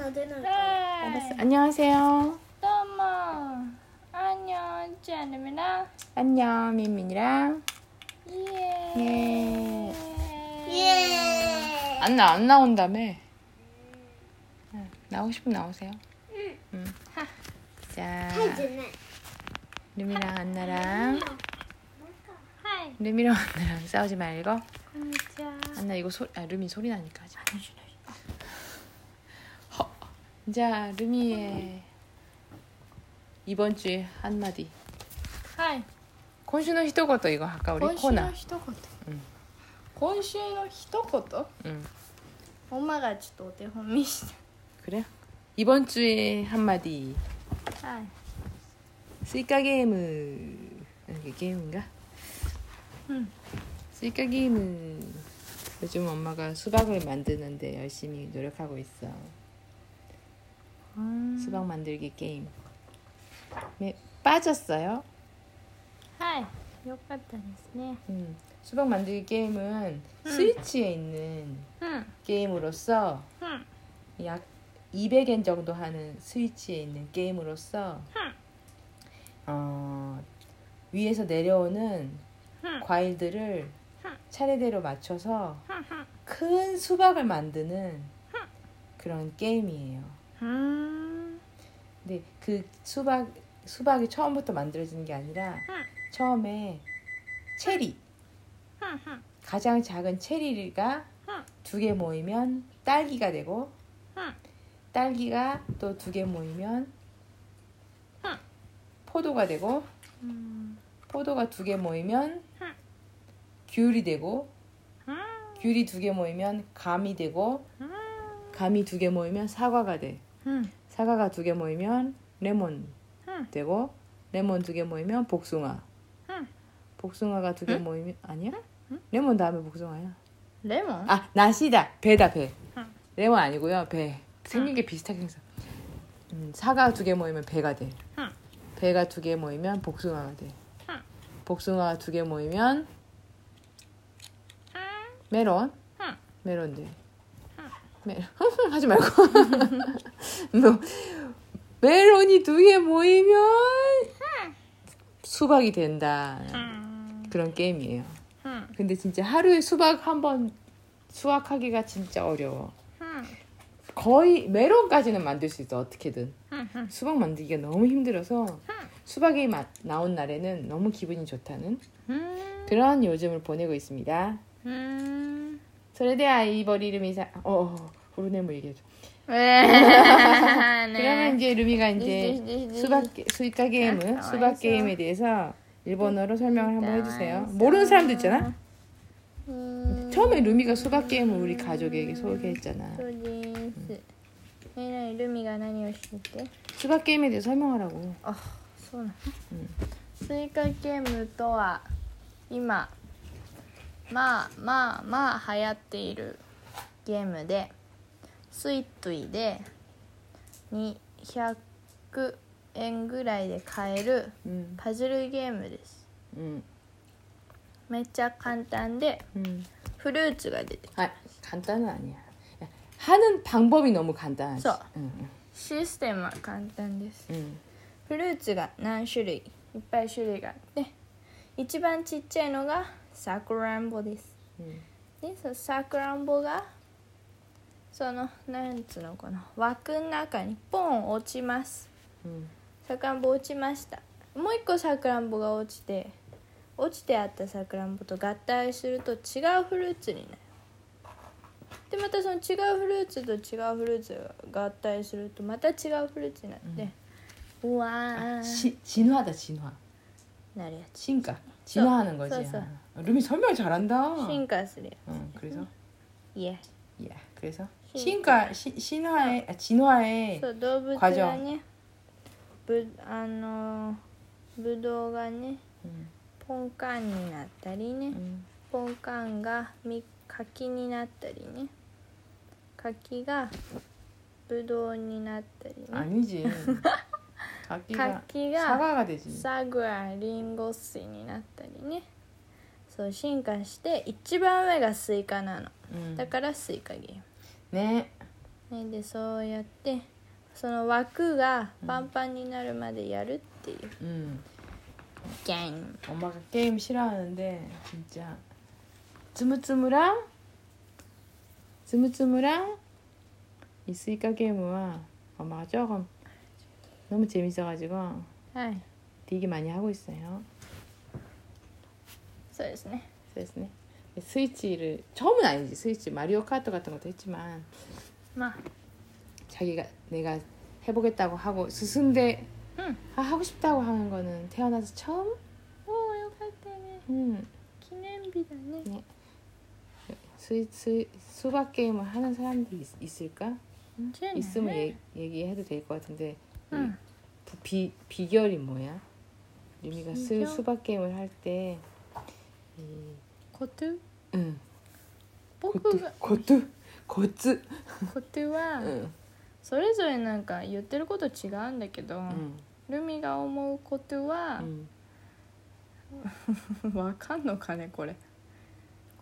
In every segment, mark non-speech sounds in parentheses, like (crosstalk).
알았어. 안녕하세요. 너무 안녕 짜르미나. 안녕 민민이랑. 예. 예. 예. 안나 안 나온다며. 나오고 싶으면 나오세요. 응. 자. 르미랑 안나랑. 하. 르미랑 안나랑 싸우지 말고. 안나 이거 소, 아, 르미 소리 나니까 하지 마. 자, 루미의 이번 주에 한마디. はい 콘슈노 히토고토 이거 아까 우리 今週の 코나. 一言、うん今週の一言 응. 엄마がちょっとお手本見して 그래? 이번 주에 한마디. はい 스이카 게임을 이게 게임인가? 응. 스이카 게임을 요즘 엄마가 수박을 만드는데 열심히 노력하고 있어. 수박 만들기 게임. 네, 빠졌어요? はいよかったですね 음, 수박 만들기 게임은 스위치에 있는 うん 게임으로서 うん 약 200엔 정도 하는 스위치에 있는 게임으로서 어, 위에서 내려오는 응. 과일들을 응. 차례대로 맞춰서 큰 수박을 만드는 그런 게임이에요. 음. 네, 그 수박 수박이 처음부터 만들어지는 게 아니라 음. 처음에 체리. 음. 음, 가장 작은 체리가 두 개 모이면 딸기가 되고 딸기가 또 두 개 모이면 포도가 되고 포도가 두 개 모이면 귤이 되고 귤이 두 개 모이면 감이 되고 감이 두 개 모이면 사과가 돼. 음. 사과가 두 개 모이면 레몬 음. 되고 레몬 두 개 모이면 복숭아. 음. 복숭아가 두개 음. 모이면 아니야? 음? 레몬 다음에 복숭아야. 레몬? 아 나시다 배다 배. 레몬 아니고요 배. 생긴 게 비슷하게 생겼어. 음, 사과 두 개 모이면 배가 돼. 배가 두 개 모이면 복숭아가 돼. 복숭아 두 개 모이면 메론. 메론 돼. 메론 네. (laughs) 하지 말고. (laughs) 뭐 메론이 두 개 모이면 수박이 된다. 음. 그런 게임이에요. 음. 근데 진짜 하루에 수박 한 번 수확하기가 진짜 어려워. 음. 거의 메론까지는 만들 수 있어 어떻게든. 수박 만들기가 너무 힘들어서 수박이 마, 나온 날에는 너무 기분이 좋다는 그런 요즘을 보내고 있습니다. うん 소레데아 이버리 루미사 어, 어 우르네모 얘기해줘. え 그러면 ね 이제 루미가 이제 네. 수박 게- 수익가 게임은 아, 수박 알았어. 게임에 대해서 일본어로 설명을 한번 해주세요. 알았어. 모르는 사람도 있잖아. うん 처음에 루미가 수박 게임을 우리 가족에게 소개했잖아. そうですえなにルミが何をしてて 수박 게임에 대해서 설명하라고. あそうなの、うんスイカゲームとは今 まあまあまあ流行っているゲームでスイットイで200円ぐらいで買える 음, パズルゲームです 음, めっちゃ簡単で 음. フルーツが出て 아 간단은 아니야. 야, 하는 방법이 너무 간단하지. 써. 응, システムは簡単です 응, 응. フルーツが何種類いっぱい種類があって一番ちっちゃいのが さくらんぼです、うん、でそのさくらんぼがそのなんつうのこの枠の中にポン落ちます。さクラんぼ落ちました。もう一個さくらんぼが落ちて落ちてあったさくらんぼと合体すると違うフルーツになる。でまたその違うフルーツと違うフルーツが合体するとまた違うフルーツになって、うん、うわし死ぬわだ死ぬアなるやつ。進化 진화하는 거지. 써, 써. 아, 루미 설명 잘한다. 進化するや 응, 그래서 ついえ 예, 그래서 신과. 신과 시, 신화의 아, 진화의 そう動物과정 がねぶあのぶどうがね 응, ポンカンになったりね、 응. ポンカンがみ柿になったりね柿がぶどうになったりね 아니지. (laughs) 각기가 각기가 사과가 되지. サグラリンゴ水になったりねそう進化して一番上がスイカなの 응. だからスイカゲーム 네. ねでそうやってその枠がパンパンになるまでやるっていう 음. ゲーム 엄마가 게임 싫어하는데 진짜 쯔무쯔무랑 쯔무쯔무랑 이 스이카 게임은 엄마가 조금 너무 재밌어가지고 はい 되게 많이 하고 있어요. そうですね 그래서 스위치를 처음은 아니지 스위치 마리오 카트 같은 것도 했지만 まあ 자기가 내가 해보겠다고 하고 스승대 응. 아, 하고 싶다고 하는 거는 태어나서 처음 おおよかったね 음, 記念日だね 스, 스, 수박 게임을 하는 사람들이 있, 있을까? じゃあね 있으면 얘, 얘기해도 될 것 같은데 이 うん 부- 비, 비결이 뭐야? 유미가 스, 비결? 수박 게임을 할때 이, コトゥ 응, 僕 고뚜, が 고뚜, 고뚜, コトゥは 응, それぞれなんか言ってること違うんだけど、 응, ルミが思うことは、 응. (laughs) わかんのかねこれ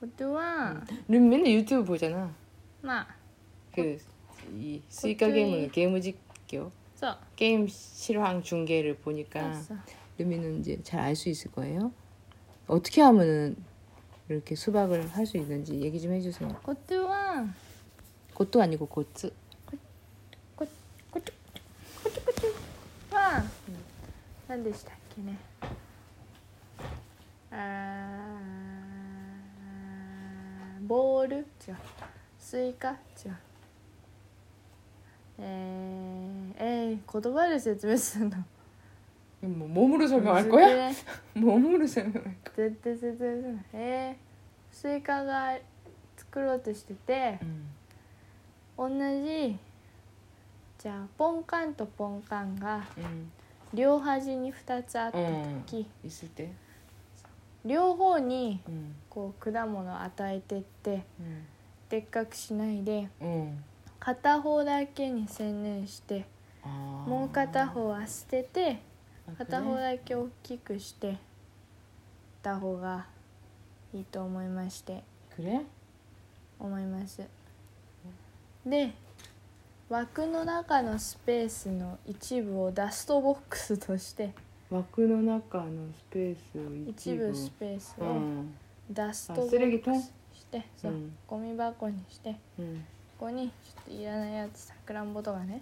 ことは、 룸 맨날 유튜브 보잖아. まあ 그 이 스이카 게임은 게임実況 そう 게임 실황 중계를 そう 보니까 そう 루미는 이제 잘 알 수 있을 거예요. 어떻게 하면은 이렇게 수박을 할 수 있는지 얘기 좀 해주세요. ことは 곧도 아니고 곧즈. こことことことは、何でしたっけねあーボール違うスイカ違う 言葉で説明するの 뭐 몸으로 설명할 거야? 難しい 몸으로 설명할 거야. 絶対説明するのえー、スイカが作ろうとしてて 음. 同じじゃあポンカンとポンカンが 음. 両端に2つあった 음. 時、 있을 때. 両方に 음. こう果物を与えてって 음. でっかくしないで 음. 片方だけに専念して 아. もう片方は捨てて片方だけ大きくしてた方がいいと思いまして。くれ？思います。で枠の中のスペースの一部をダストボックスとして。枠の中のスペースを一部。スペースをダストボックスしてそう、ゴミ箱にして、ここにちょっといらないやつさくらんぼとかね。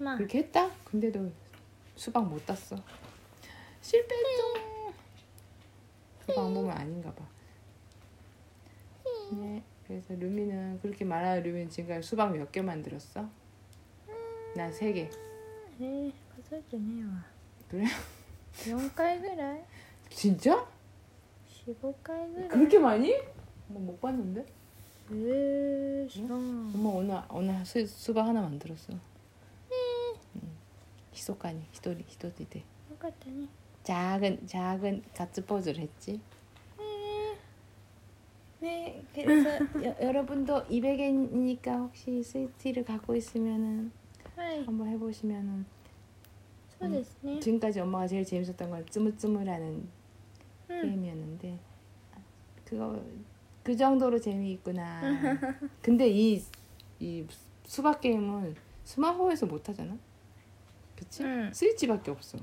まあ 그렇게 했다. 근데도 수박 못 땄어. 실패했죠. 그 방법은 아닌가 봐. 네. 그래서 루미는 그렇게 말하는 루미는 지금까지 수박 몇 개 만들었어? 나 세 개. えー、数えてねえわ 그래? 4回ぐらい 진짜? 45回ぐらい 그렇게 많이? 뭐 못 봤는데? えー、知らん 엄마 오늘 오늘 수, 수박 하나 만들었어. 희소간이 히도리 히도리데 똑같더니? 작은 작은 가츠포즈를 했지. 네. 네 그래서 (laughs) 여, 러분도 200엔이니까 혹시 스위티를 갖고 있으면은 네. 한번 해보시면은. 음, 지금까지 엄마가 제일 재밌었던 건 쯔물쯔물하는 음. 게임이었는데 그거 그 정도로 재미있구나. (laughs) 근데 이 이 수박 게임은 스마트폰에서 못 하잖아? 그치? 응. 스위치밖에 없어.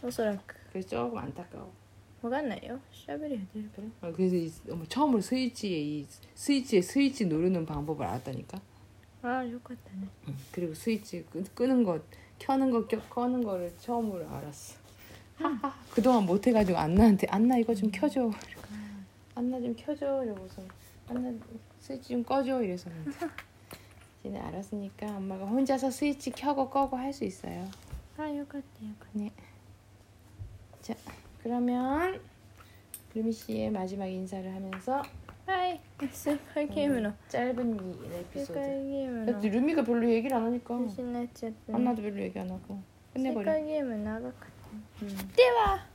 소스라크. 그래서 조금 안타까워. 뭐가 나요? 샤베리 해드려. 그래? 아, 그래서 이, 어머, 처음으로 스위치에 이 스위치에 스위치 누르는 방법을 알았다니까. 아, 좋겠다네. 응. 그리고 스위치 끄, 끄는 것, 켜는 거, 켜, 꺼는 거를 처음으로 알았어. 하하, 그동안 못해가지고 안나한테 안나 이거 좀 켜줘. 아. 안나 좀 켜줘 이러고서 안나 스위치 좀 꺼줘 이래서. (laughs) 이제 알았으니까 엄마가 혼자서 스위치 켜고 꺼고 할 수 있어요. 아, 요것도 요거네. 자, 그러면 루미 씨의 마지막 인사를 하면서 はい, スイカ 게임으로 음, 짧은 이 에피소드. 근데 루미가 별로 얘기를 안 하니까. 안나도 별로 얘기 안 하고 끝내버려. 게임은 나가. 대화.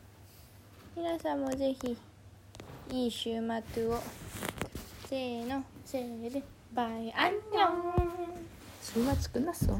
皆さんもぜひいい週末をせーのせーで 바이 안녕. 술 마치 끝났어.